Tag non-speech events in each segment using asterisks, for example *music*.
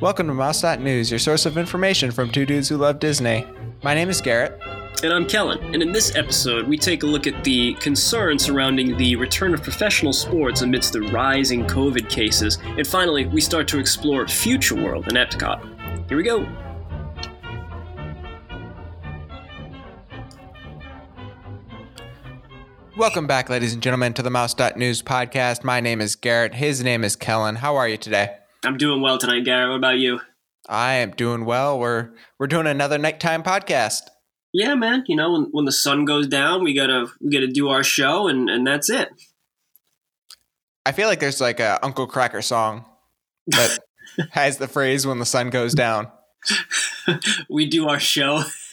Welcome to Mouse.news, your source of information from two dudes who love Disney. My name is Garrett. And I'm Kellen, and in this episode, we take a look at the concerns surrounding the return of professional sports amidst the rising COVID cases, and finally, we start to explore Future World in Epcot. Here we go. Welcome back, ladies and gentlemen, to the Mouse.news podcast. My name is Garrett. His name is Kellen. How are you today? I'm doing well tonight, Garrett. What about you? I am doing well. We're we're doing another nighttime podcast. Yeah, man. You know, when, when the sun goes down, we gotta we gotta do our show, and and that's it. I feel like there's like a Uncle Kracker song that *laughs* has the phrase "when the sun goes down." *laughs* we do our show. *laughs*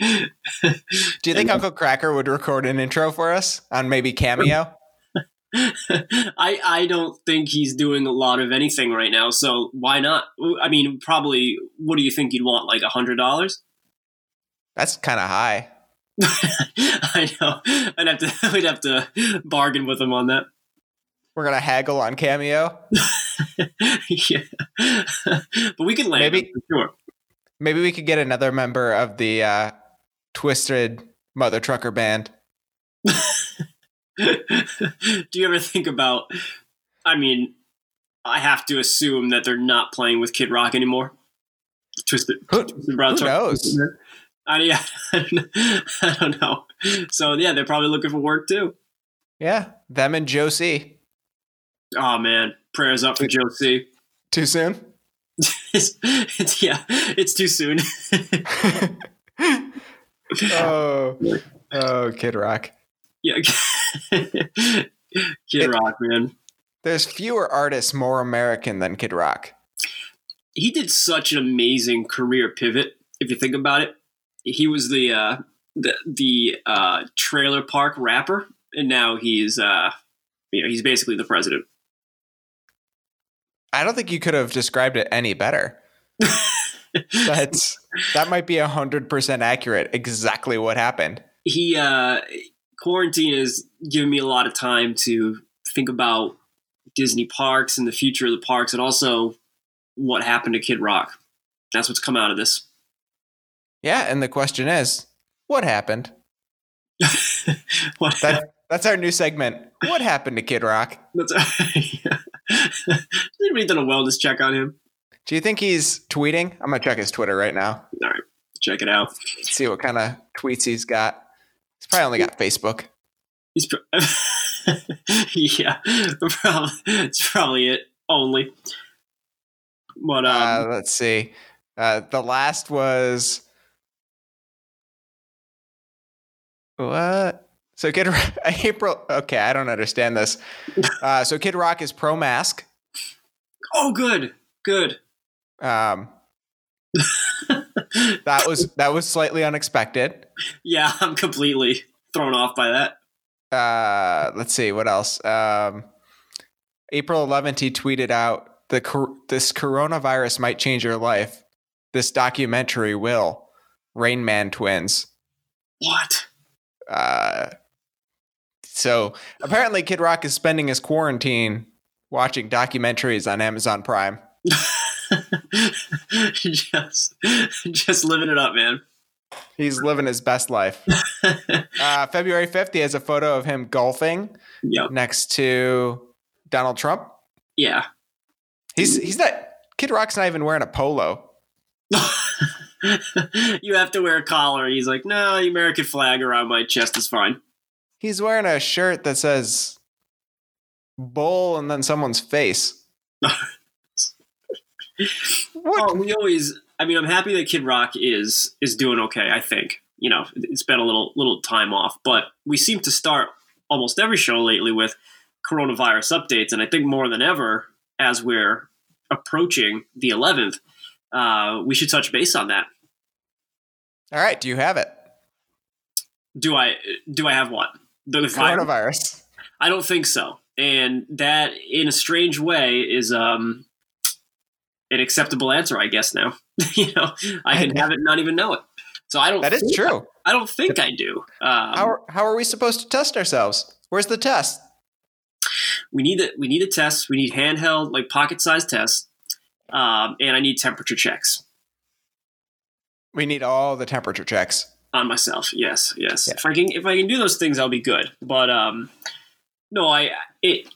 Do you think Uncle Kracker would record an intro for us on maybe Cameo? *laughs* I I don't think he's doing a lot of anything right now, so why not? I mean, probably. What do you think you'd want? Like a hundred dollars? That's kind of high. *laughs* I know. I'd have to. *laughs* We'd have to bargain with him on that. We're gonna haggle on Cameo. yeah, but we can land Maybe- sure. Maybe we could get another member of the uh, Twisted Mother Trucker Band. *laughs* Do you ever think about? I mean, I have to assume that they're not playing with Kid Rock anymore. Twisted, Who, Twisted Brown who knows? I, yeah, *laughs* I don't know. So yeah, they're probably looking for work too. Yeah, them and Josie. Oh man, prayers up for Joe C. Too soon? *laughs* It's, it's yeah, it's too soon. oh, oh, Kid Rock. yeah, *laughs* Kid Rock, man. There's fewer artists more American than Kid Rock. he did such an amazing career pivot if you think about it he was the uh the the uh trailer park rapper and now he's uh you know he's basically the president I don't think you could have described it any better. *laughs* That's that might be hundred percent accurate. Exactly what happened. he uh quarantine has given me a lot of time to think about disney parks and the future of the parks and also what happened to kid rock that's what's come out of this Yeah, and the question is, what happened? *laughs* what That that's our new segment. What happened to Kid Rock? That's *laughs* Has anybody done a wellness check on him? Do you think he's tweeting? I'm gonna check his Twitter right now. All right, check it out. See what kind of tweets he's got. He's probably only got Facebook. He's pro- *laughs* yeah, *laughs* probably, it's probably it only. But um, Uh, let's see. Uh, the last was what? So Kid Rock, *laughs* April. Okay, I don't understand this. Uh, so Kid Rock is pro mask. oh, good, good. Um, that was that was slightly unexpected. yeah, I'm completely thrown off by that. Uh, let's see what else. Um, April 11th, he tweeted out the cor- this coronavirus might change your life. This documentary will. Rain Man twins. What? Uh, so apparently, Kid Rock is spending his quarantine watching documentaries on Amazon Prime. *laughs* just, just living it up, man. He's living his best life. *laughs* Uh, February 5th, he has a photo of him golfing yep. next to Donald Trump. Yeah. He's he's not. Kid Rock's not even wearing a polo. *laughs* you have to wear a collar. He's like, no, the American flag around my chest is fine. He's wearing a shirt that says "bull" and then someone's face. *laughs* What? Oh, we always. I mean, I'm happy that Kid Rock is is doing okay. I think you know it's been a little little time off, but we seem to start almost every show lately with coronavirus updates, and I think more than ever as we're approaching the 11th, uh, we should touch base on that. All right, do you have it? Do I do I have what the virus? Coronavirus. I don't think so. And that, in a strange way, is um, an acceptable answer, I guess. Now, *laughs* you know, I can have it and not even know it. So I don't. That is true. I don't think I do. Um, How are, how are we supposed to test ourselves? Where's the test? we need it. We need a test. We need handheld, like pocket-sized tests, um, and I need temperature checks We need all the temperature checks. on myself. Yes, yes. Yeah. If I can, if I can do those things, I'll be good. But um, no, I it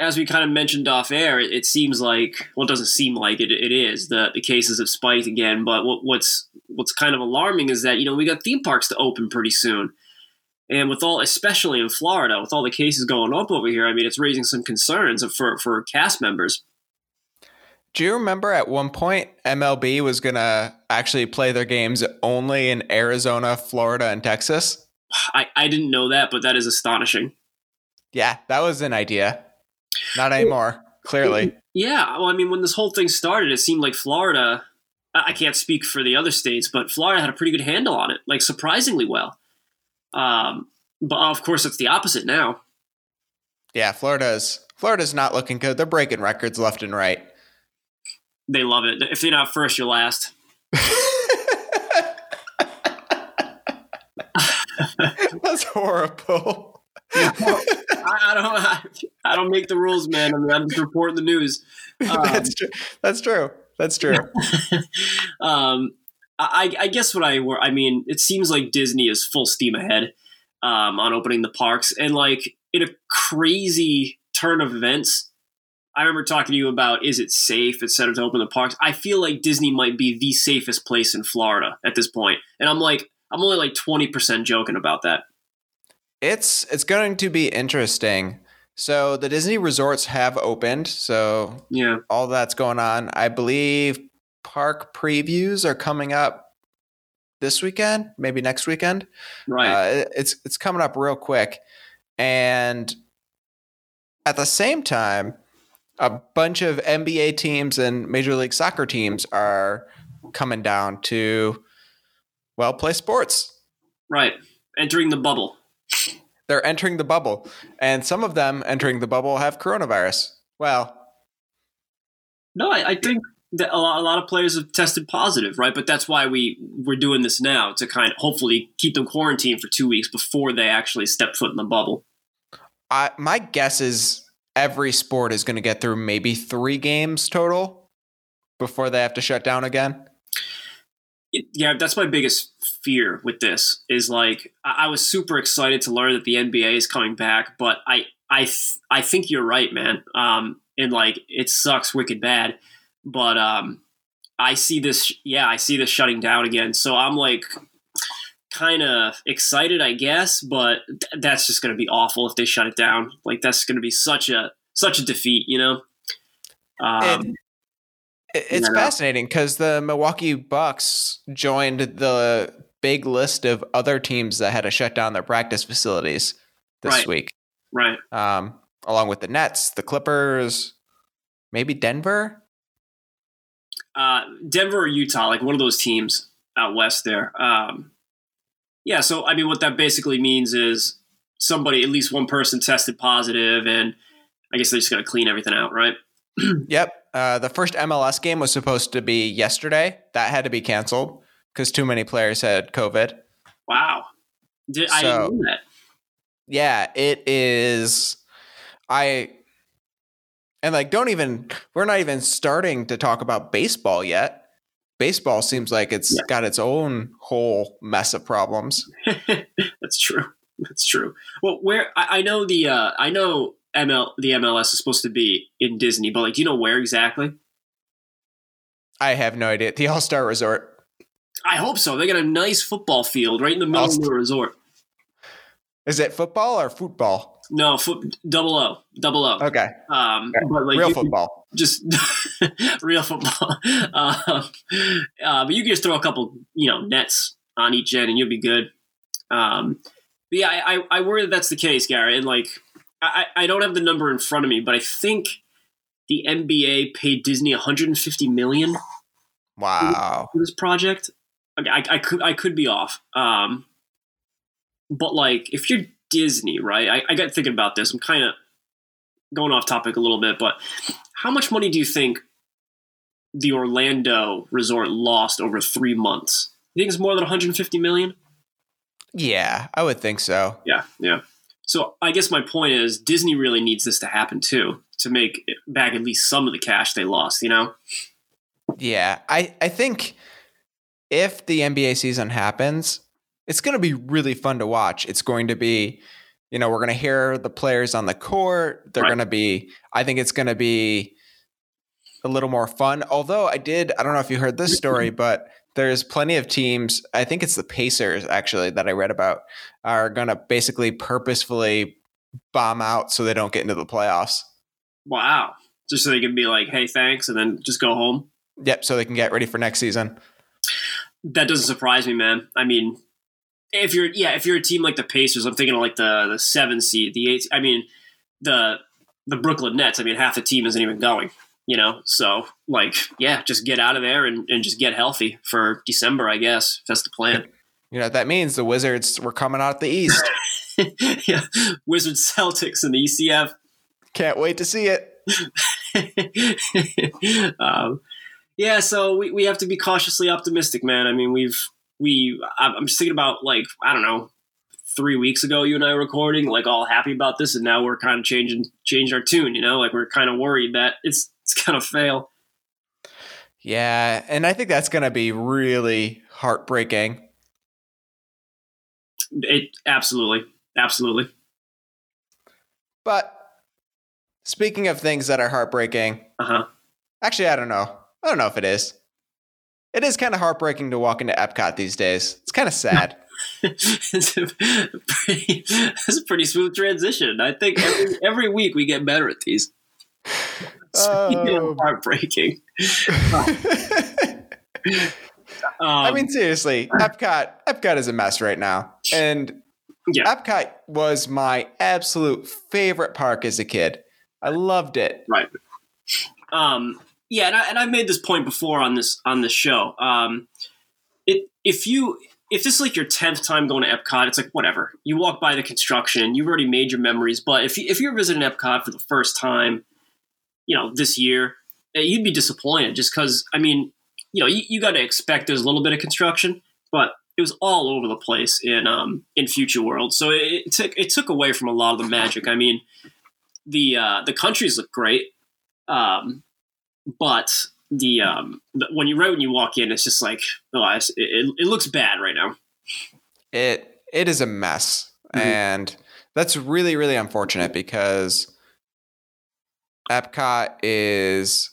as we kind of mentioned off air, it, it seems like well, it doesn't seem like it. It is the the cases have spiked again. But what, what's what's kind of alarming is that you know we got theme parks to open pretty soon. And with all, especially in Florida, with all the cases going up over here, I mean, it's raising some concerns for for cast members. Do you remember at one point MLB was going to actually play their games only in Arizona, Florida, and Texas? I, I didn't know that, but that is astonishing. Yeah, that was an idea. Not anymore, clearly. Yeah, well, I mean, when this whole thing started, it seemed like Florida. I I can't speak for the other states, but Florida had a pretty good handle on it, like surprisingly well. Um, but of course, it's the opposite now. Yeah, Florida's Florida's not looking good. They're breaking records left and right. They love it. If you're not first, you're last. *laughs* *laughs* That's horrible. *laughs* I, I don't. I, I don't make the rules, man. I mean, I'm just reporting the news. *laughs* Um, That's true. That's true. That's true. *laughs* um, I, I guess what I were. I mean, it seems like Disney is full steam ahead um, on opening the parks, and like in a crazy turn of events. I remember talking to you about is it safe, et cetera, to open the parks. I feel like Disney might be the safest place in Florida at this point. point, and I'm like, I'm only like twenty percent joking about that. It's it's going to be interesting. So the Disney resorts have opened. So Yeah, all that's going on. I believe park previews are coming up this weekend, maybe next weekend. right. Uh, it's it's coming up real quick, and at the same time, a bunch of NBA teams and Major League Soccer teams are coming down to well play sports. right. Entering the bubble. They're entering the bubble, and some of them entering the bubble have coronavirus. Well, No, I, I think that a lot, a lot of players have tested positive, right? But that's why we we're doing this now to kind of hopefully keep them quarantined for two weeks before they actually step foot in the bubble. I, my guess is every sport is going to get through maybe three games total before they have to shut down again. Yeah, that's my biggest fear with this is like I, I was super excited to learn that the NBA is coming back, but I I th- I think you're right, man. Um, and like it sucks wicked bad, but um, I see this. Yeah, I see this shutting down again. So I'm like kind of excited, I guess, but th- that's just going to be awful if they shut it down. Like that's going to be such a such a defeat, you know. Um, It- It- It's fascinating because the Milwaukee Bucks joined the big list of other teams that had to shut down their practice facilities this Right. week, right. um, along with the Nets, the Clippers, maybe Denver. uh, Denver or Utah, like one of those teams out west there. Um, yeah, so I mean, what that basically means is somebody, at least one person, tested positive, and I guess they're just going to clean everything out, right? *clears throat* Yep. Uh, the first MLS game was supposed to be yesterday. That had to be canceled because too many players had COVID. Wow, Did, I So- didn't know that. Yeah, it is. I and like don't even we're not even starting to talk about baseball yet. Baseball seems like it's Yeah. got its own whole mess of problems. *laughs* That's true. That's true. Well, where I, I know the uh, I know ML the MLS is supposed to be in Disney, but like, do you know where exactly? I have no idea. The All Star Resort. I hope so. They got a nice football field right in the middle of I'll- the resort. Is it football or football? No, foot, double O, double O. Okay, Um, Okay. but like real you- football. just *laughs* real football. *laughs* Um, uh, but you can just throw a couple, you know, nets on each end, and you'll be good. Um, but yeah, I, I, I worry that that's the case, Gary. And like, I, I don't have the number in front of me, but I think the NBA paid Disney 150 million Wow. for this project. I, I, I could I could be off. Um, but like, if you're Disney, right? I, I got thinking about this. I'm kind of going off topic a little bit, but how much money do you think the Orlando resort lost over three months? You think it's more than 150 million? Yeah, I would think so. Yeah, yeah. So I guess my point is Disney really needs this to happen too to make back at least some of the cash they lost. You know? Yeah, I I think if the NBA season happens, it's going to be really fun to watch. It's going to be, you know, we're going to hear the players on the court. They're Right. going to be. I think it's going to be a little more fun. Although I did, I don't know if you heard this story, *clears throat* but there's plenty of teams. I think it's the Pacers actually that I read about are going to basically purposefully bomb out so they don't get into the playoffs. Wow. Just so they can be like, hey, thanks, and then just go home. Yep, so they can get ready for next season. That doesn't surprise me, man. I mean, if you're yeah, if you're a team like the Pacers, I'm thinking of like the the seven seed, the eight. I mean, the the Brooklyn Nets. I mean, half the team isn't even going. You know, so like, yeah, just get out of there and, and just get healthy for December, I guess. That's the plan. You know, that means the Wizards were coming out the East. *laughs* yeah, Wizards, Celtics, and the ECF. Can't wait to see it. *laughs* um, yeah, so we, we have to be cautiously optimistic, man. I mean, we've we I'm just thinking about like I don't know, three weeks ago you and I were recording, like all happy about this, and now we're kind of changing changed our tune. You know, like we're kind of worried that it's it's gonna fail. Yeah, and I think that's going to be really heartbreaking. It absolutely, absolutely. But speaking of things that are heartbreaking, Uh huh. actually, I don't know. I don't know if it is. It is kind of heartbreaking to walk into Epcot these days. It's kind of sad. *laughs* *laughs* it's a pretty, that's a pretty smooth transition. I think every, every week we get better at these. *laughs* Oh. heartbreaking. *laughs* Um, I mean, seriously, Epcot, Epcot is a mess right now, and Yeah. Epcot was my absolute favorite park as a kid. I loved it. right. Um, yeah, and, I, and I've made this point before on this on this show. Um, it if you if this is like your tenth time going to Epcot, it's like whatever. You walk by the construction, you've already made your memories. But if you, if you're visiting Epcot for the first time, you know this year, eh, you'd be disappointed just because. I mean, you know, you, you got to expect there's a little bit of construction, but it was all over the place in um in Future World. So it, it took it took away from a lot of the magic. I mean, the uh, the countries look great, um, but the um the, when you right when you walk in, it's just like oh, it's- it, it, it looks bad right now. It it is a mess, Mhm. and that's really really unfortunate because Epcot is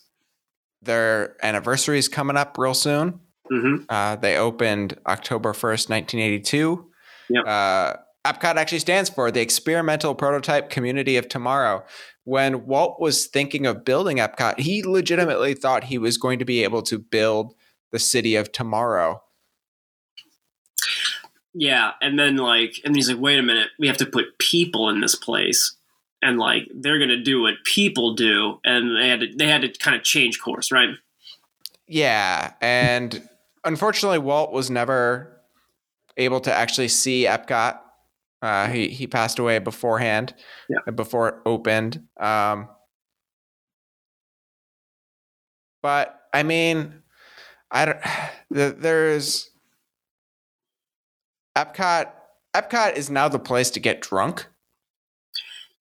their anniversary is coming up real soon. hmm Uh, they opened October 1st, 1982. Yep. Uh, Epcot actually stands for the Experimental Prototype Community of Tomorrow. When Walt was thinking of building Epcot, he legitimately thought he was going to be able to build the city of tomorrow. Yeah, and then like, and he's like, wait a minute, we have to put people in this place, and like they're gonna do what people do, and they had to they had to kind of change course, right? Yeah, and unfortunately, Walt was never able to actually see Epcot. Uh, he he passed away beforehand, Yeah. before it opened. Um, but I mean, I don't. *sighs* The, there's Epcot. Epcot is now the place to get drunk.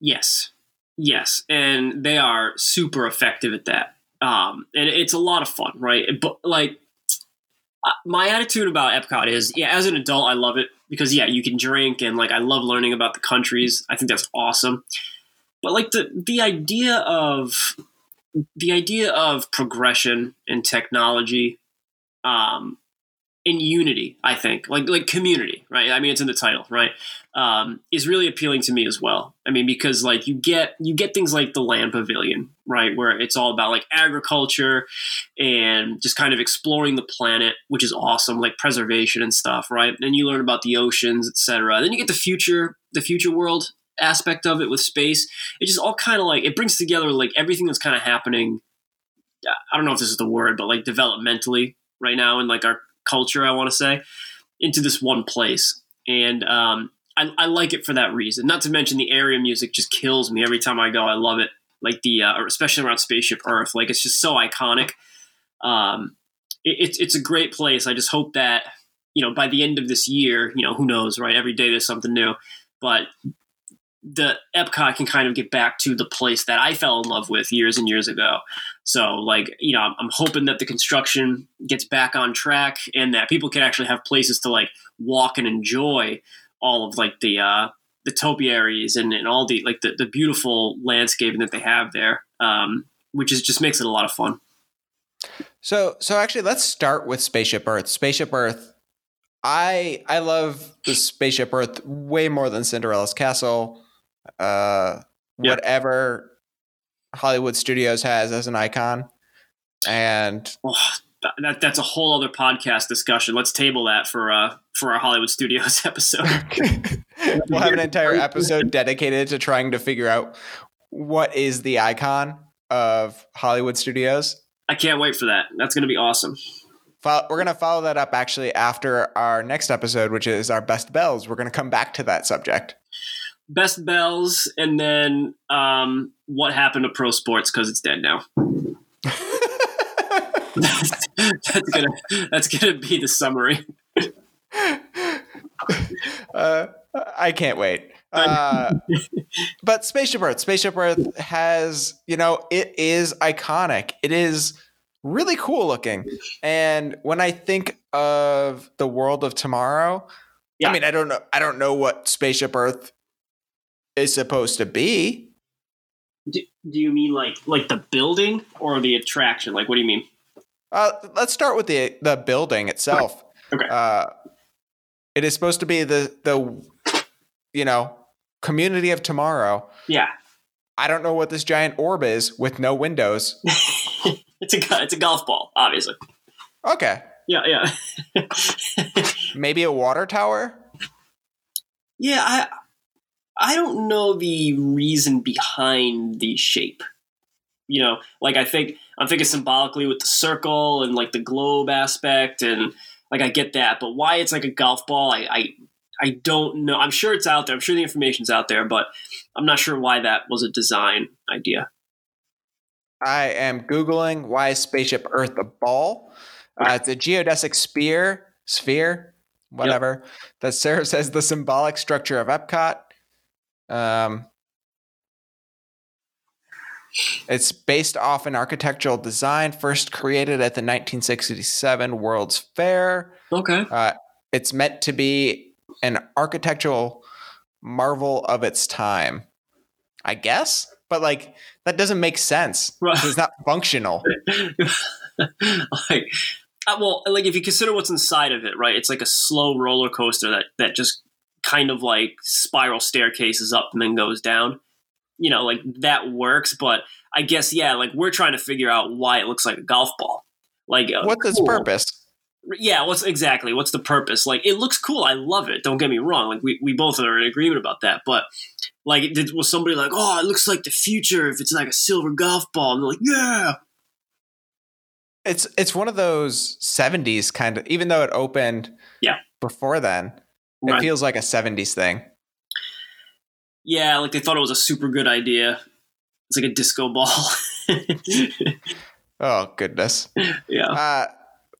Yes, yes, and they are super effective at that. Um, and it's a lot of fun, right? But like, uh, my attitude about Epcot is, yeah, as an adult, I love it because yeah, you can drink and like I love learning about the countries. I think that's awesome. But like the the idea of the idea of progression and technology, um, in unity, I think, like like community, right? I mean, it's in the title, right? Um, is really appealing to me as well. I mean, because like you get you get things like the land pavilion, right, where it's all about like agriculture and just kind of exploring the planet, which is awesome, like preservation and stuff, right? And you learn about the oceans, etc. Then you get the future, the future world aspect of it with space. It just all kind of like it brings together like everything that's kind of happening. I don't know if this is the word, but like developmentally right now in like our culture, I want to say, into this one place. And um, I, I like it for that reason. Not to mention the area music just kills me every time I go. I love it. Like the, uh, especially around Spaceship Earth, like it's just so iconic. Um, it, it's it's a great place. I just hope that you know by the end of this year, you know who knows, right? Every day there's something new, but the Epcot can kind of get back to the place that I fell in love with years and years ago. So, like, you know, I'm, hoping that the construction gets back on track and that people can actually have places to like walk and enjoy all of like the uh, the topiaries and, and all the like the, the beautiful landscaping that they have there, um, which is just makes it a lot of fun. So, so actually, let's start with Spaceship Earth. Spaceship Earth I I love the Spaceship Earth way more than Cinderella's Castle. Uh, yep. whatever Hollywood Studios has as an icon, and oh, that that's a whole other podcast discussion. Let's table that for uh for our Hollywood Studios *laughs* episode. *laughs* we'll have an entire episode dedicated to trying to figure out what is the icon of Hollywood Studios. I can't wait for that. That's going to be awesome we're going to follow that up actually after our next episode, which is our best bells. We're going to come back to that subject. Best bells, and then um, what happened to pro sports because it's dead now. that's, *laughs* that's, gonna that's gonna be the summary. *laughs* uh, I can't wait. Uh, but Spaceship Earth, Spaceship Earth has, you know, it is iconic. It is really cool looking. And when I think of the world of tomorrow, yeah. I mean, I don't know. I don't know what Spaceship Earth is supposed to be. Do, do you mean like like the building or the attraction? Like, what do you mean? Uh, let's start with the the building itself. Okay. Uh, it is supposed to be the the you know community of tomorrow. Yeah. I don't know what this giant orb is with no windows. *laughs* It's a it's a golf ball, obviously. Okay. Yeah, yeah. Maybe a water tower. Yeah, I I don't know the reason behind the shape. You know, like I think I'm thinking symbolically with the circle and like the globe aspect, and like I get that, but why it's like a golf ball, I I, I don't know. I'm sure it's out there. I'm sure the information's out there, but I'm not sure why that was a design idea. I am Googling why is Spaceship Earth a ball? Uh, it's a geodesic sphere, sphere, whatever, yep. that serves as the symbolic structure of Epcot. Um, it's based off an architectural design first created at the 1967 World's Fair. Okay. Uh, it's meant to be an architectural marvel of its time, I guess but like that doesn't make sense. Right. It's not functional. *laughs* like, uh, well, like if you consider what's inside of it, right? It's like a slow roller coaster that that just kind of like spiral staircases up and then goes down. You know, like that works, but I guess yeah, like we're trying to figure out why it looks like a golf ball. Like, uh, what's cool. its purpose? yeah what's exactly what's the purpose like it looks cool i love it don't get me wrong like we, we both are in agreement about that but like, did, was somebody like, "Oh, it looks like the future if it's like a silver golf ball"? And they're like, "Yeah." It's it's one of those '70s kind of, even though it opened, yeah, before then, right. it feels like a '70s thing. Yeah, like they thought it was a super good idea. It's like a disco ball. oh goodness. *laughs* Yeah. Uh,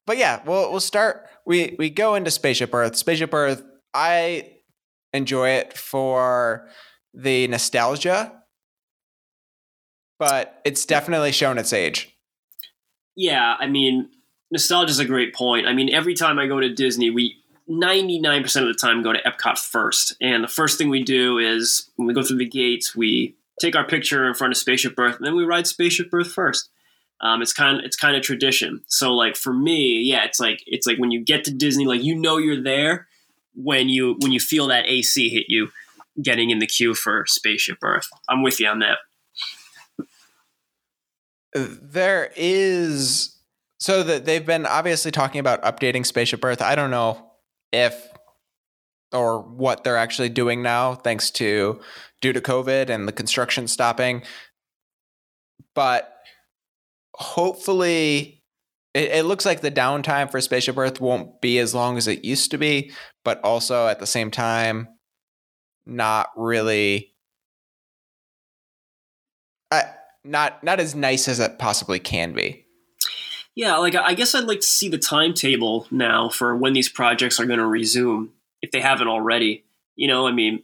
but yeah, we'll we'll start. We we go into Spaceship Earth. Spaceship Earth. I enjoy it for the nostalgia, but it's definitely shown its age. Yeah, I mean, nostalgia is a great point. I mean, every time I go to Disney, we 99% of the time go to Epcot first. And the first thing we do is when we go through the gates, we take our picture in front of Spaceship Earth, and then we ride Spaceship Earth first. Um, it's kind of it's kind of tradition. So like for me, yeah, it's like it's like when you get to Disney, like you know you're there when you when you feel that AC hit you getting in the queue for Spaceship Earth. I'm with you on that. There is so that they've been obviously talking about updating Spaceship Earth. I don't know if or what they're actually doing now, thanks to due to COVID and the construction stopping. But hopefully, it, it looks like the downtime for Spaceship Earth won't be as long as it used to be. But also at the same time, not really uh, not not as nice as it possibly can be. Yeah, like I guess I'd like to see the timetable now for when these projects are going to resume if they haven't already. You know, I mean,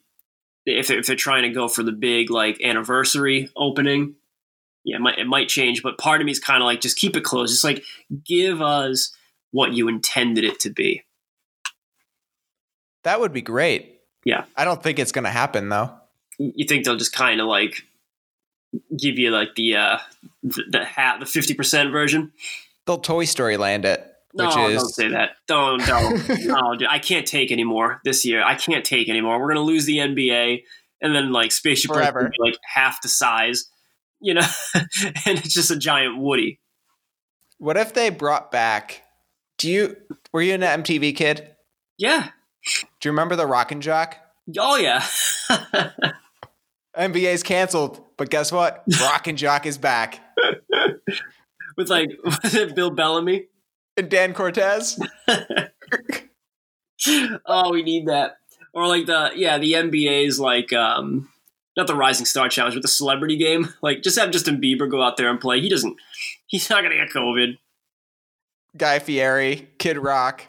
if they're, if they're trying to go for the big like anniversary opening, yeah, it might it might change. But part of me is kind of like just keep it closed. Just like give us what you intended it to be. That would be great. Yeah. I don't think it's going to happen though. You think they'll just kind of like give you like the uh the, the hat the fifty percent version? They'll Toy Story land it. No, which is don't say that. Don't, don't. *laughs* no, dude, I can't take anymore this year. I can't take anymore. We're gonna lose the NBA, and then like Spaceship Forever. be, like half the size, you know, *laughs* and it's just a giant Woody. What if they brought back? Do you were you an MTV kid? Yeah. Do you remember the Rock and Jock? Oh yeah. *laughs* NBA's canceled, but guess what? Rock and Jock is back. With like *laughs* was it Bill Bellamy? And Dan Cortese. *laughs* oh, we need that. Or like the yeah, the NBA's like um not the Rising Star Challenge, but the celebrity game. *laughs* Like just have Justin Bieber go out there and play. He doesn't he's not gonna get COVID. Guy Fieri, Kid Rock.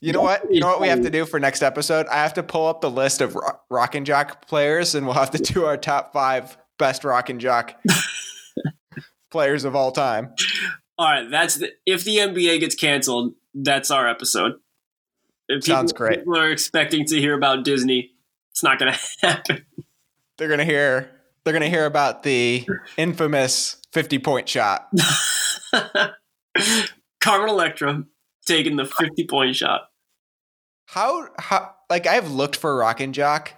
You know what? You know what we have to do for next episode? I have to pull up the list of Ro- Rock and Jock players, and we'll have to do our top five best Rock and Jock *laughs* players of all time. All right, that's the, if the NBA gets canceled, that's our episode. If Sounds people, great. People are expecting to hear about Disney. It's not going *laughs* to happen. They're gonna hear. They're gonna hear about the infamous fifty-point shot. *laughs* Carmen Electra taking the fifty-point shot. How? How? Like I've looked for Rock and Jock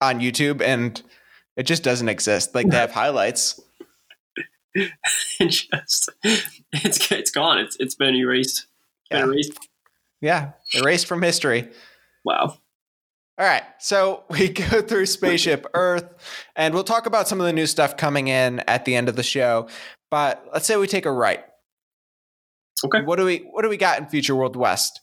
on YouTube, and it just doesn't exist. Like they have highlights. *laughs* and just it's it's gone. It's it's been erased. Been Yeah. erased. Yeah, erased from history. Wow. All right, so *laughs* we go through Spaceship Earth, and we'll talk about some of the new stuff coming in at the end of the show. But let's say we take a right. Okay. What do we What do we got in Future World West?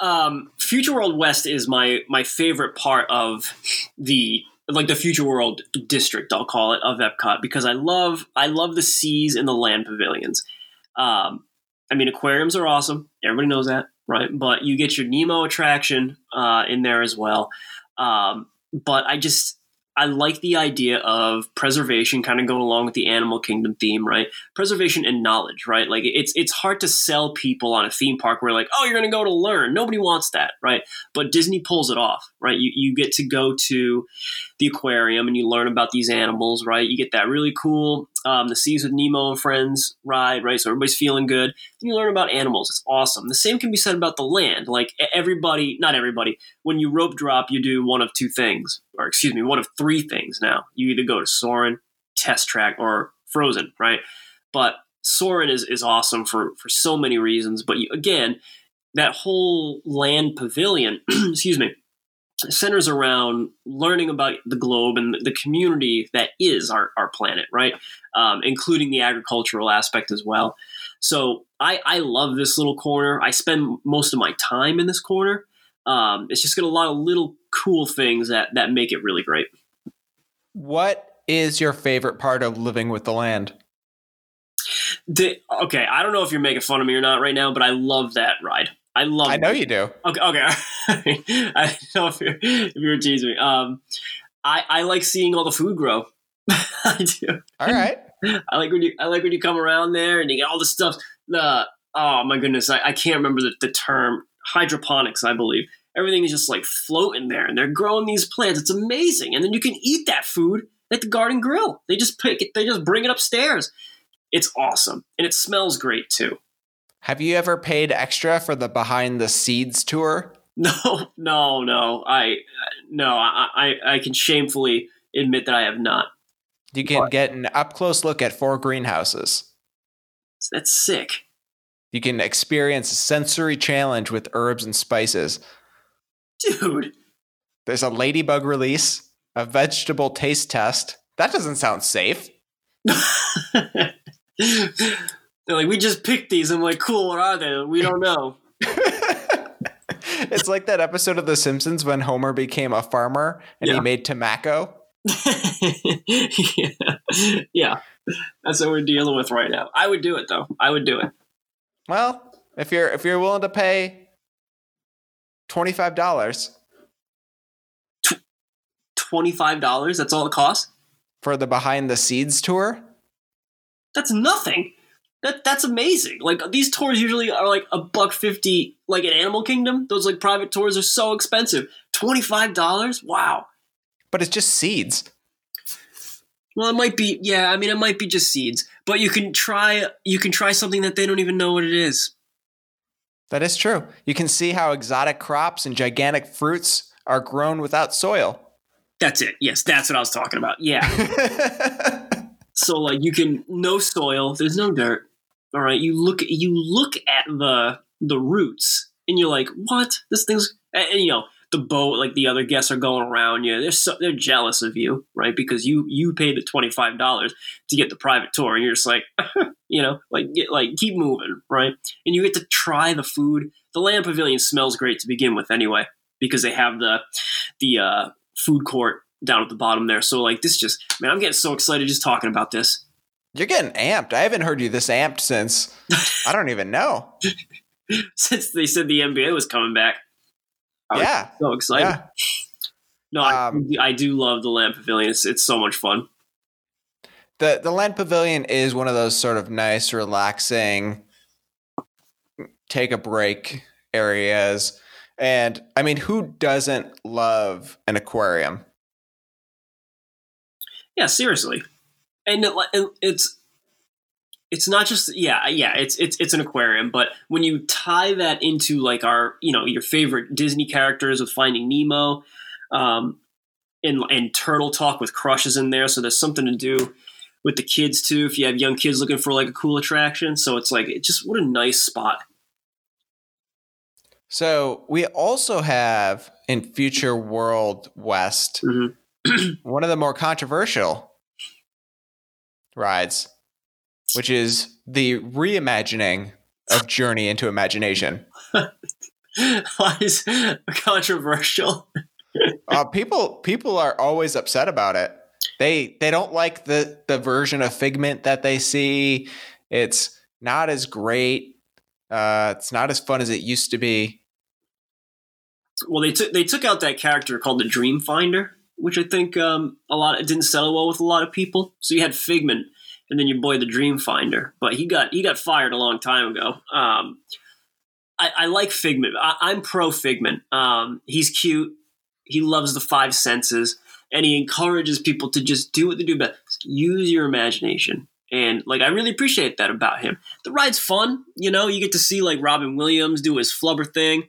Um, Future World West is my my favorite part of the like the Future World district. I'll call it of Epcot because I love I love the seas and the land pavilions. Um, I mean, aquariums are awesome. Everybody knows that, right? But you get your Nemo attraction uh, in there as well. Um, but I just I like the idea of preservation, kind of going along with the animal kingdom theme, right? Preservation and knowledge, right? Like it's it's hard to sell people on a theme park where like, oh, you're to go to learn. Nobody wants that, right? But Disney pulls it off, right? You you get to go to the aquarium and you learn about these animals, right? You get that really cool um, the Seas with Nemo and Friends ride, right? So everybody's feeling good. And you learn about animals. It's awesome. The same can be said about the land. Like everybody, not everybody, when you rope drop, you do one of two things, or excuse me, one of three things now. You either go to Soarin', Test Track, or Frozen, right? But Soarin' is, is awesome for, for so many reasons. But you, again, that whole land pavilion, *clears throat* excuse me, centers around learning about the globe and the community that is our, our planet, right? Um, including the agricultural aspect as well. So I, I love this little corner. I spend most of my time in this corner. Um, it's just got a lot of little cool things that, that make it really great. What is your favorite part of living with the land? The, okay, I don't know if you're making fun of me or not right now, but I love that ride. I love. I know you do. Okay, okay. *laughs* I don't know if you're, if you were teasing me. Um, I I like seeing all the food grow. *laughs* I do. All right. I like when you I like when you come around there and you get all the stuff. The oh my goodness, I, I can't remember the, the term hydroponics. I believe everything is just like floating there, and they're growing these plants. It's amazing, and then you can eat that food at the garden grill. They just pick it. They just bring it upstairs. It's awesome, and it smells great too. Have you ever paid extra for the behind the seeds tour? *laughs* No, no, no. I no. I I, can shamefully admit that I have not. You can get an up close look at four greenhouses. That's sick. You can experience a sensory challenge with herbs and spices. Dude, There's a ladybug release, a vegetable taste test. That doesn't sound safe. *laughs* they're like, we just picked these. I'm like, cool. What are they? We don't know. *laughs* it's like that episode of The Simpsons when Homer became a farmer and Yeah. he made tobacco. yeah. *laughs* yeah, that's what we're dealing with right now. I would do it though. I would do it. Well, if you're if you're willing to pay Twenty five dollars Twenty five dollars. That's all it costs. for the behind the seeds tour. That's nothing. That that's amazing. Like these tours usually are like a buck fifty. Like at Animal Kingdom, those like private tours are so expensive. Twenty five dollars. Wow. But it's just seeds. Well, it might be. Yeah, I mean, it might be just seeds, but you can try. You can try something that they don't even know what it is. That is true. You can see how exotic crops and gigantic fruits are grown without soil. That's it. Yes, that's what I was talking about. Yeah. *laughs* so like you can no soil. There's no dirt. All right. You look. You look at the the roots, and you're like, what? This thing's. And, you know the boat. Like the other guests are going around you. They're so they're jealous of you, right? Because you you paid the twenty five dollars to get the private tour, and you're just like, *laughs* you know, like get, like keep moving, right? And you get to try the food. The Land Pavilion smells great to begin with, anyway, because they have the the uh, food court down at the bottom there. So like this just man, I'm getting so excited just talking about this. You're getting amped. I haven't heard you this amped since I don't even know. *laughs* Since they said the NBA was coming back. I was Yeah. So excited. Yeah. No, I, Um, I do love the Land Pavilion. It's, it's so much fun. The the land pavilion is one of those sort of nice, relaxing take a break areas. And I mean, who doesn't love an aquarium? Yeah, seriously. And, it, it's it's not just yeah yeah it's it's it's an aquarium but when you tie that into like our you know your favorite disney characters with finding nemo um and and turtle talk with crushes in there so there's something to do with the kids too if you have young kids looking for like a cool attraction so it's like it just what a nice spot So we also have in Future World West Mhm. *clears throat* one of the more controversial rides, which is the reimagining of Journey into Imagination. *laughs* why is controversial Uh, people people are always upset about it. They they don't like the the version of Figment that they see. It's not as great. Uh, it's not as fun as it used to be. well they took they took out that character called the Dreamfinder which i think um, a lot it didn't settle well with a lot of people. So you had figment and then your boy the Dreamfinder but he got he got fired a long time ago. Um, I, I like figment. I, i'm pro figment. Um, he's cute. He loves the five senses and he encourages people to just do what they do best. Use your imagination and like i really appreciate that about him the ride's fun you know you get to see like robin williams do his flubber thing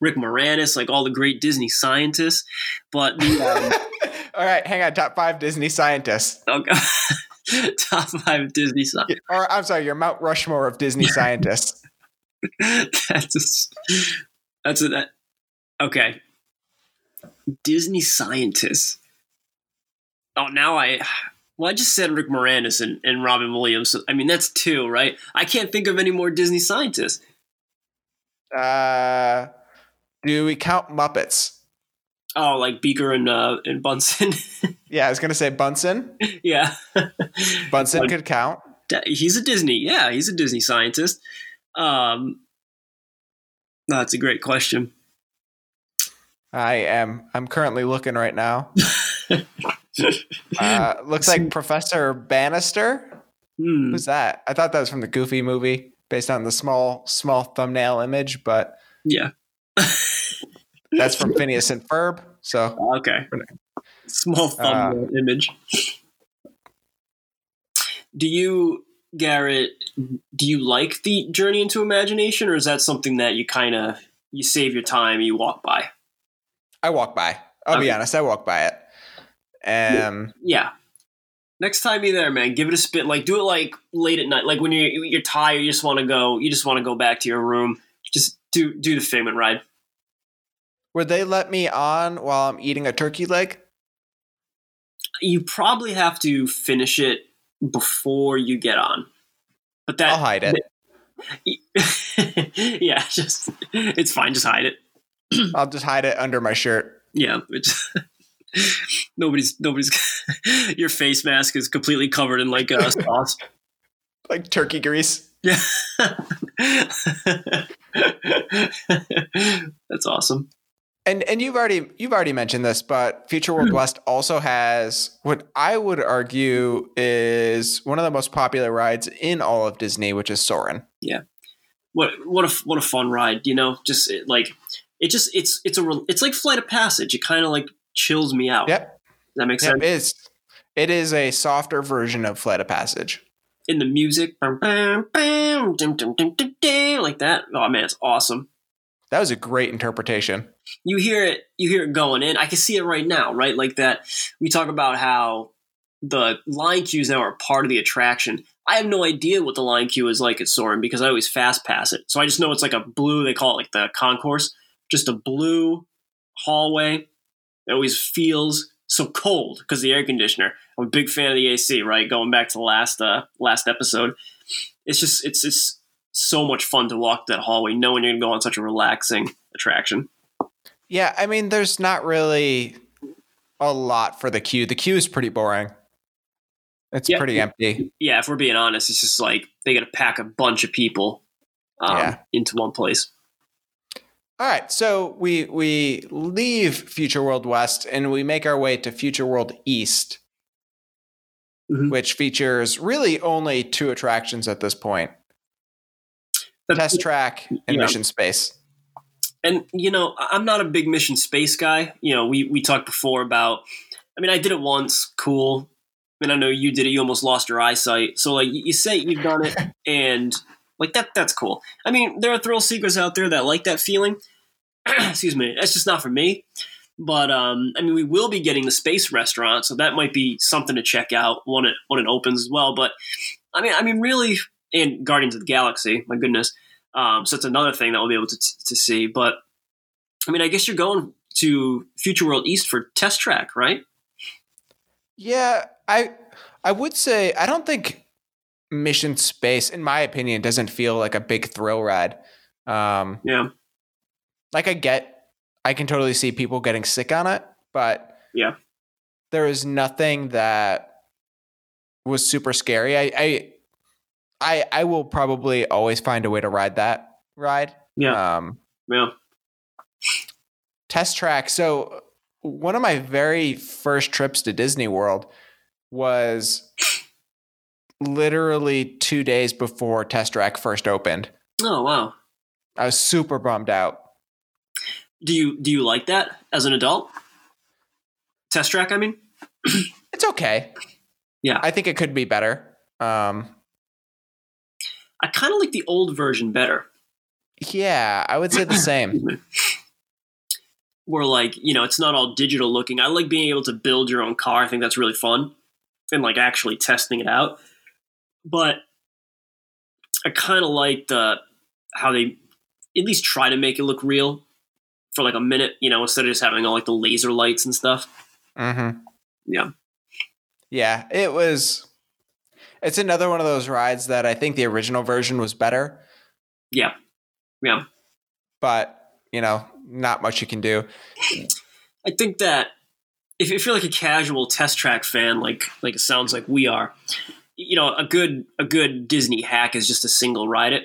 rick moranis like all the great disney scientists but the *laughs* um, All right, hang on. Top five Disney scientists, God. *laughs* top five disney scientists or I'm sorry, your Mount Rushmore of Disney *laughs* scientists. that's a, that's a, that, okay disney scientists oh now i well i just said rick moranis and, and robin williams so, i mean that's two right i can't think of any more disney scientists Uh, do we count Muppets? oh like beaker and uh and bunsen *laughs* Yeah, I was gonna say Bunsen. yeah Bunsen Like- could count. He's a disney yeah he's a disney scientist um that's a great question I am. I'm currently looking right now. *laughs* *laughs* Uh, looks like *laughs* Professor Bannister. Hmm. Who's that? I thought that was from the Goofy movie, based on the small, small thumbnail image, but yeah *laughs* that's from Phineas and Ferb. So Okay. Small thumbnail image. Do you, Garrett? Do you like the journey into imagination, or is that something that you kind of you save your time, and you walk by? I walk by. I'll be Okay. honest, I walk by it. Um, Yeah. Next time you're there, man, give it a spin. Like, do it like late at night, like when you're you're tired, you just want to go, you just want to go back to your room. Just do do the Figment ride. would they let me on while I'm eating a turkey leg? You probably have to finish it before you get on. But that I'll hide it. *laughs* yeah, just it's fine. Just hide it. I'll just hide it under my shirt. Yeah, it's, *laughs* *laughs* nobody's nobody's. *laughs* your face mask is completely covered in like uh, *laughs* sauce. Like turkey grease. Yeah, that's awesome. and and you've already you've already mentioned this, but Future World West also has what I would argue is one of the most popular rides in all of Disney, which is Soarin'. Yeah, what what a what a fun ride you know just like it just it's it's a it's like flight of passage it kind of like chills me out Yep. Does that make Yep, sense it is. It is a softer version of Flight of Passage. in the music bam, bam, bam, dum, dum, dum, dum, dum, like that oh man it's awesome That was a great interpretation. you hear it you hear it going in i can see it right now right like that we talk about how the line queues now are part of the attraction i have no idea what the line queue is like at Soarin' because i always fast pass it so i just know it's like a blue they call it like the concourse just a blue hallway it always feels so cold because the air conditioner i'm a big fan of the ac right going back to the last uh last episode it's just it's it's so much fun to walk that hallway knowing you're gonna go on such a relaxing attraction Yeah, I mean, there's not really a lot for the queue. The queue is pretty boring. It's Yeah. pretty empty. yeah, if we're being honest, it's just like they got to pack a bunch of people um, Yeah. into one place. All right, so we we leave Future World West and we make our way to Future World East, Mhm. which features really only two attractions at this point: But- Test Track and Yeah. Mission Space. and you know, I- I'm not a big mission space guy. You know, we we talked before about. I mean, I did it once, cool. And I know you did it. You almost lost your eyesight. So like, you say you've done it, *laughs* and like that that's cool. I mean, there are thrill seekers out there that like that feeling. *clears throat* Excuse me, that's just not for me. But um, I mean, we will be getting the space restaurant, so that might be something to check out when it when it opens as well. But I mean, I mean, really, and Guardians of the Galaxy, my goodness. Um, so it's another thing that we'll be able to to see. But I mean, I guess you're going to Future World East for test track, right? Yeah, I I would say I don't think Mission Space, in my opinion, doesn't feel like a big thrill ride. Um, Yeah, like I get, I can totally see people getting sick on it, but Yeah. there is nothing that was super scary. I, I, I, I will probably always find a way to ride that ride. yeah, Um, yeah. test track. So one of my very first trips to Disney World was literally two days before test track first opened. Oh wow. I was super bummed out. Do you do you like that as an adult? Test track, I mean. *clears throat* It's okay. Yeah. I think it could be better. Um, I kind of like the old version better. yeah, I would say the *clears throat* same. Where like you know it's not all digital looking. I like being able to build your own car. I think that's really fun, and like actually testing it out. But I kind of like the how they at least try to make it look real for like a minute. You know, instead of just having all like the laser lights and stuff. Mm-hmm. Yeah. Yeah, it was. It's another one of those rides that I think the original version was better, Yeah, yeah. but you know, not much you can do. I think that if, if you're like a casual test track fan, like like it sounds like we are, you know, a good a good Disney hack is just a single ride it.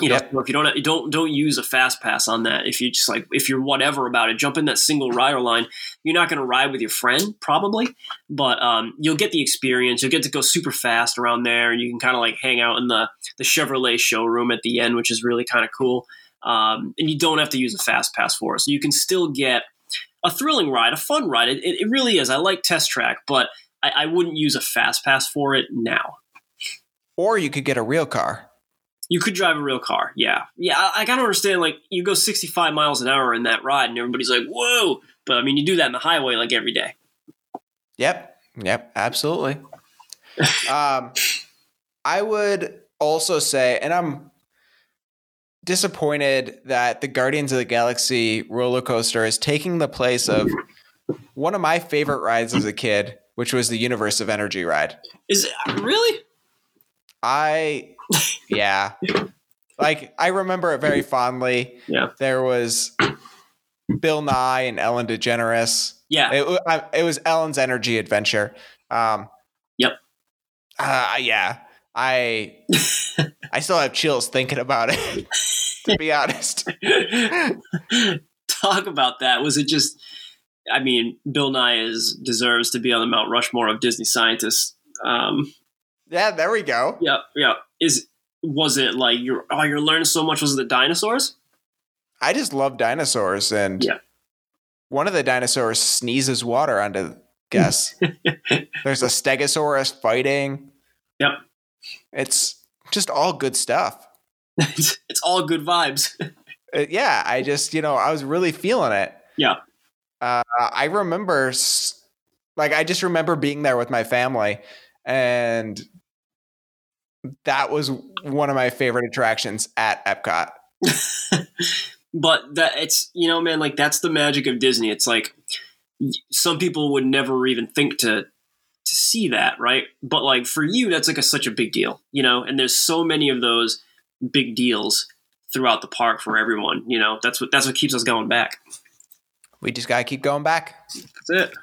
You know, if you don't you don't don't use a fast pass on that. If you just like if you're whatever about it, jump in that single rider line. You're not going to ride with your friend probably, but um, you'll get the experience. You'll get to go super fast around there, and you can kind of like hang out in the the Chevrolet showroom at the end, which is really kind of cool. Um, and you don't have to use a fast pass for it, so you can still get a thrilling ride, a fun ride. It, it, it really is. I like Test Track, but I, I wouldn't use a fast pass for it now. Or you could get a real car. You could drive a real car, yeah, yeah. I, I gotta understand. Like, you go sixty-five miles an hour in that ride, and everybody's like, "Whoa!" But I mean, you do that in the highway like every day. Yep. Yep. Absolutely. *laughs* um, I would also say, and I'm disappointed that the Guardians of the Galaxy roller coaster is taking the place of one of my favorite rides as a kid, which was the Universe of Energy ride. Is it really? I, yeah. Like, I remember it very fondly. Yeah. There was Bill Nye and Ellen DeGeneres. Yeah, It, I- it was Ellen's Energy Adventure. Um, Yep. Uh, yeah. I *laughs* I still have chills thinking about it. *laughs* to be honest. *laughs* talk about that? Was it just? I mean, Bill Nye is deserves to be on the Mount Rushmore of Disney scientists. Um, yeah, there we go. Yeah, yeah. Is was it like you're oh you're learning so much? Was it the dinosaurs? I just love dinosaurs, and Yeah. one of the dinosaurs sneezes water onto guess. *laughs* There's a stegosaurus fighting. Yep. It's just all good stuff. *laughs* it's, all good vibes. *laughs* Uh, yeah, I just, you know, I was really feeling it. Yeah. Uh, I remember, like, I just remember being there with my family, and that was one of my favorite attractions at Epcot. *laughs* but that it's you know man like that's the magic of disney. It's like some people would never even think to to see that right? But like for you that's like a, such a big deal you know? And there's so many of those big deals throughout the park for everyone you know? That's what that's what keeps us going back We just got to keep going back. that's it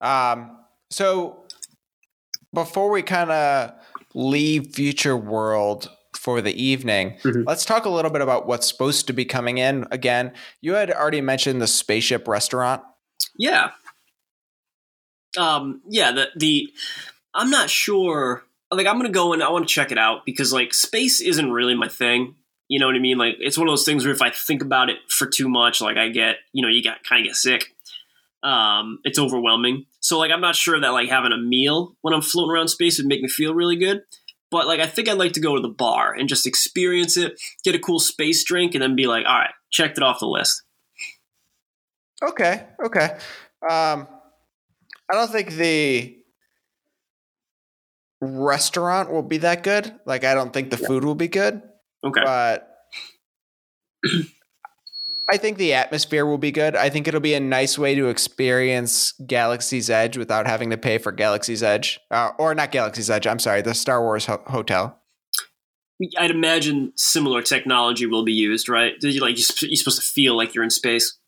Um, so before we kind of leave Future World for the evening, Mhm. let's talk a little bit about what's supposed to be coming in. Again, you had already mentioned the spaceship restaurant. yeah um yeah the the i'm not sure like i'm gonna go and i want to check it out because like space isn't really my thing you know what i mean? Like it's one of those things where if i think about it for too much like i get you know you got kind of get sick. Um it's overwhelming. So like i'm not sure that like having a meal when i'm floating around space would make me feel really good. But like i think i'd like to go to the bar and just experience it get a cool space drink and then be like all right checked it off the list. Okay, okay. Um, I don't think the restaurant will be that good. Like, I don't think the food will be good, okay but I think the atmosphere will be good. I think it'll be a nice way to experience Galaxy's Edge without having to pay for Galaxy's Edge, uh, or not Galaxy's Edge. I'm sorry, the Star Wars ho- hotel. I'd imagine similar technology will be used, right? Did you like you sp- you're supposed to feel like you're in space?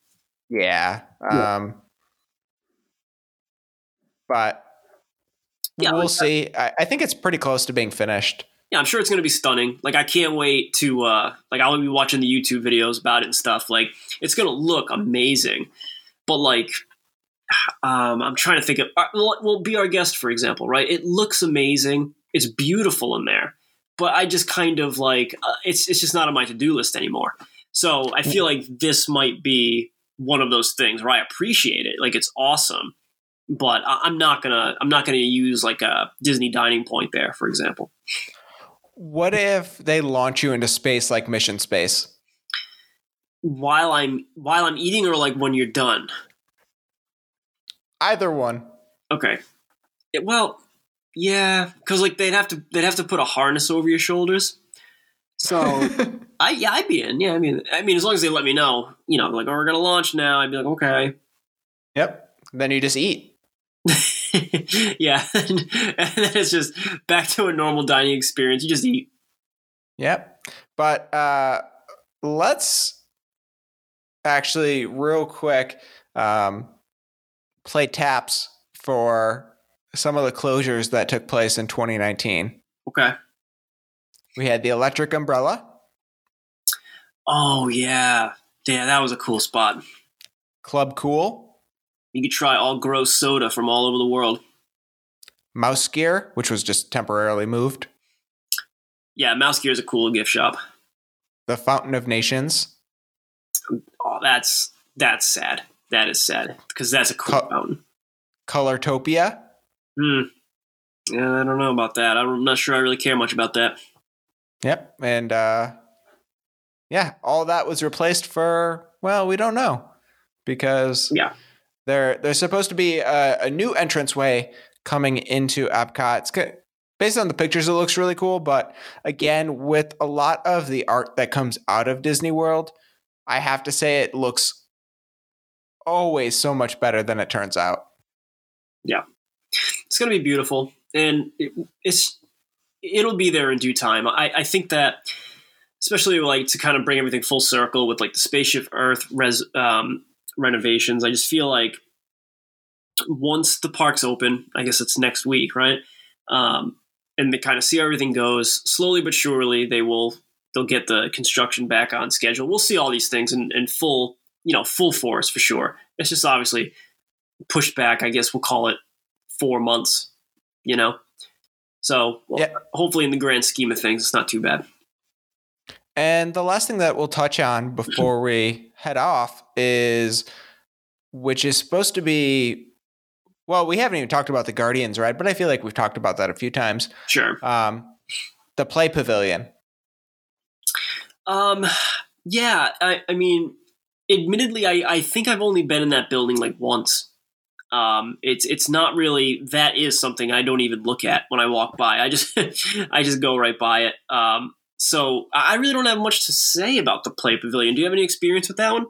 Yeah. Yeah. Um, but Yeah, we'll like- see. I, I think it's pretty close to being finished. Yeah, I'm sure it's going to be stunning. Like I can't wait to uh like I'll be watching the YouTube videos about it and stuff. Like it's going to look amazing. But like *sighs* um I'm trying to think of uh, well, be our guest for example, right? It looks amazing. It's beautiful in there. But I just kind of like uh, it's it's just not on my to-do list anymore. So I feel like this might be one of those things where I appreciate it. Like it's awesome. But I- I'm not gonna I'm not gonna use like a Disney dining point there, for example. What if they launch you into space like Mission Space? while I'm while I'm eating or like when you're done. Either one. Okay. It- well, yeah, because like they'd have to they'd have to put a harness over your shoulders. So *laughs* I yeah I'd be in yeah I mean I mean as long as they let me know you know like oh we're gonna launch now I'd be like okay yep. Then you just eat. *laughs* *laughs* yeah *laughs* and then it's just back to a normal dining experience. You just eat. Yep. But uh, let's actually, real quick, um, play taps for some of the closures that took place in 2019. okay. We had the electric umbrella, oh yeah. Yeah that was a cool spot. Club Cool, you could try all gross soda from all over the world Mouse Gear, which was just temporarily moved, yeah Mouse Gear is a cool gift shop the Fountain of Nations, Oh, that's that's sad. That is sad because that's a cool Co- fountain. Colortopia, Hmm. Yeah, I don't know about that. I'm not sure I really care much about that. Yep. And uh yeah, all that was replaced for well, we don't know. Because Yeah. There there's supposed to be a, a new entranceway coming into Epcot. It's co- based on the pictures it looks really cool, but again, with a lot of the art that comes out of Disney World, I have to say it looks always so much better than it turns out. Yeah, it's gonna be beautiful, and it, it's it'll be there in due time. I, I think that, especially like to kind of bring everything full circle with like the spaceship Earth res, um, renovations. I just feel like once the park's open, I guess it's next week, right? Um, and they kind of see how everything goes slowly but surely. They will they'll get the construction back on schedule. We'll see all these things in, in full you know, full force for sure. It's just obviously pushed back. I guess we'll call it four months. You know, so well, yeah. hopefully, in the grand scheme of things, it's not too bad. And the last thing that we'll touch on before we head off is, which is supposed to be well, we haven't even talked about the Guardians, right? But I feel like we've talked about that a few times. Sure. Um, the Play Pavilion. Um, yeah. I, I mean, admittedly, I, I think I've only been in that building like once. Um, it's it's not really that is something I don't even look at when I walk by. I just *laughs* I just go right by it. Um, so I really don't have much to say about the Play Pavilion. Do you have any experience with that one?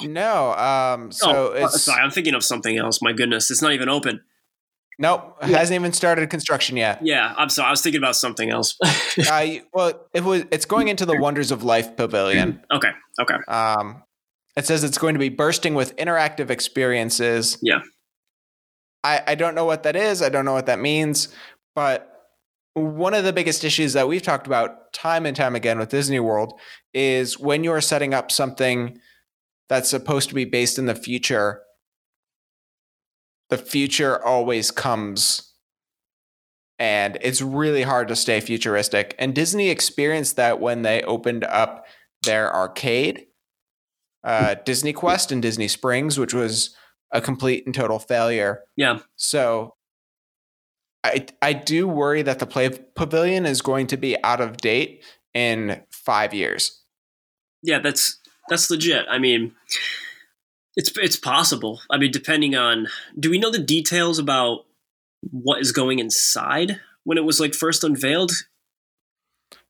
No. Um, so oh, sorry, I'm thinking of something else. My goodness, it's not even open. Nope, yeah. hasn't even started construction yet. Yeah, I'm sorry. I was thinking about something else. *laughs* uh, well, it was. It's going into the Wonders of Life Pavilion. *clears throat* okay. Okay. Um, it says it's going to be bursting with interactive experiences. Yeah. I I don't know what that is. I don't know what that means. But one of the biggest issues that we've talked about time and time again with Disney World is when you're setting up something that's supposed to be based in the future, the future always comes and it's really hard to stay futuristic. And Disney experienced that when they opened up their arcade, uh, Disney Quest and Disney Springs, which was a complete and total failure. Yeah. So I I do worry that the Play Pavilion is going to be out of date in five years. Yeah, that's that's legit. I mean, it's it's possible. I mean, depending on do we know the details about what is going inside when it was like first unveiled?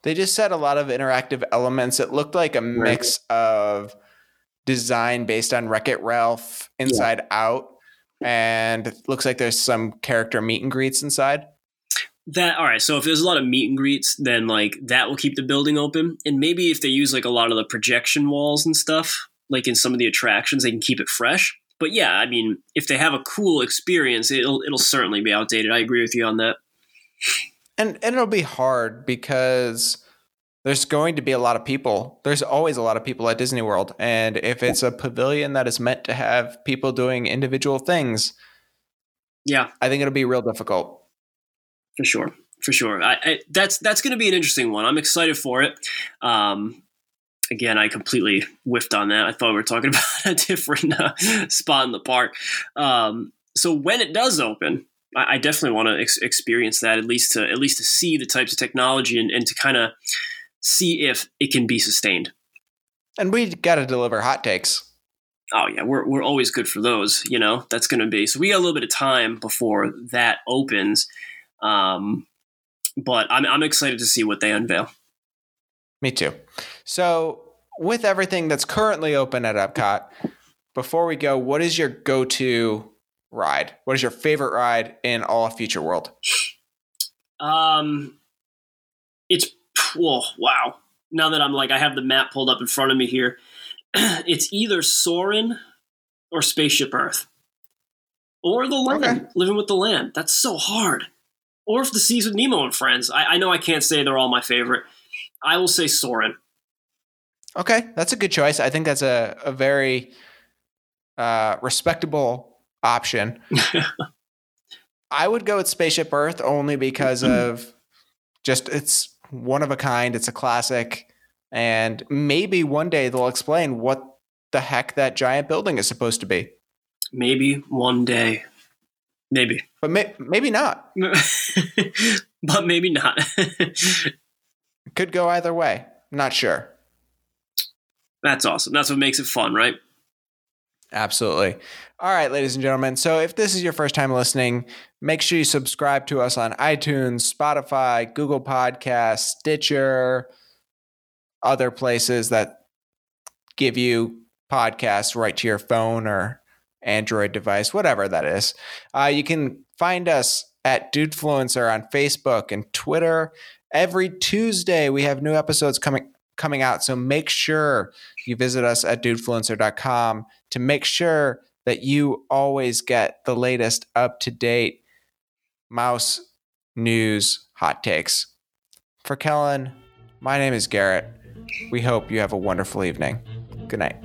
They just said a lot of interactive elements. It looked like a mix right. of design based on Wreck It Ralph, Inside yeah. Out, and looks like there's some character meet and greets inside. That all right. So if there's a lot of meet and greets, then like that will keep the building open. And maybe if they use like a lot of the projection walls and stuff, like in some of the attractions, they can keep it fresh. But yeah, I mean, if they have a cool experience, it'll it'll certainly be outdated. I agree with you on that. And and it'll be hard because there's going to be a lot of people. There's always a lot of people at Disney World, and if it's a pavilion that is meant to have people doing individual things, yeah, I think it'll be real difficult for sure, for sure. I, I, that's that's going to be an interesting one. I'm excited for it. Um, again, I completely whiffed on that. I thought we were talking *laughs* about a different uh, spot in the park. Um, so when it does open, I, I definitely want to ex- experience that at least to at least to see the types of technology and, and to kind of see if it can be sustained. And we got to deliver hot takes. Oh yeah, we're we're always good for those. You know that's going to be. So we got a little bit of time before that opens. Um, but I'm, I'm excited to see what they unveil. Me too. So, with everything that's currently open at Epcot, before we go, what is your go to ride? What is your favorite ride in all of Future World? Um, it's oh, wow. Now that I'm like, I have the map pulled up in front of me here. *clears throat* it's either Soarin' or Spaceship Earth or the land, okay. living with the land. That's so hard or if the Seas with Nemo and Friends. I, I know I can't say they're all my favorite. I will say Soarin'. Okay, that's a good choice. I think that's a, a very uh, respectable option. *laughs* I would go with Spaceship Earth only because of just it's one of a kind. It's a classic, and maybe one day they'll explain what the heck that giant building is supposed to be. Maybe one day. Maybe. But may- maybe not. *laughs* but maybe not. *laughs* Could go either way. Not sure. That's awesome. That's what makes it fun, right? Absolutely. All right, ladies and gentlemen. So, if this is your first time listening, make sure you subscribe to us on iTunes, Spotify, Google Podcasts, Stitcher, other places that give you podcasts right to your phone or Android device, whatever that is. Uh, you can find us at Dudefluencer on Facebook and Twitter. Every Tuesday, we have new episodes coming coming out. So make sure you visit us at dudefluencer.com to make sure that you always get the latest up to date mouse news hot takes. For Kellen, my name is Garrett. We hope you have a wonderful evening. Good night.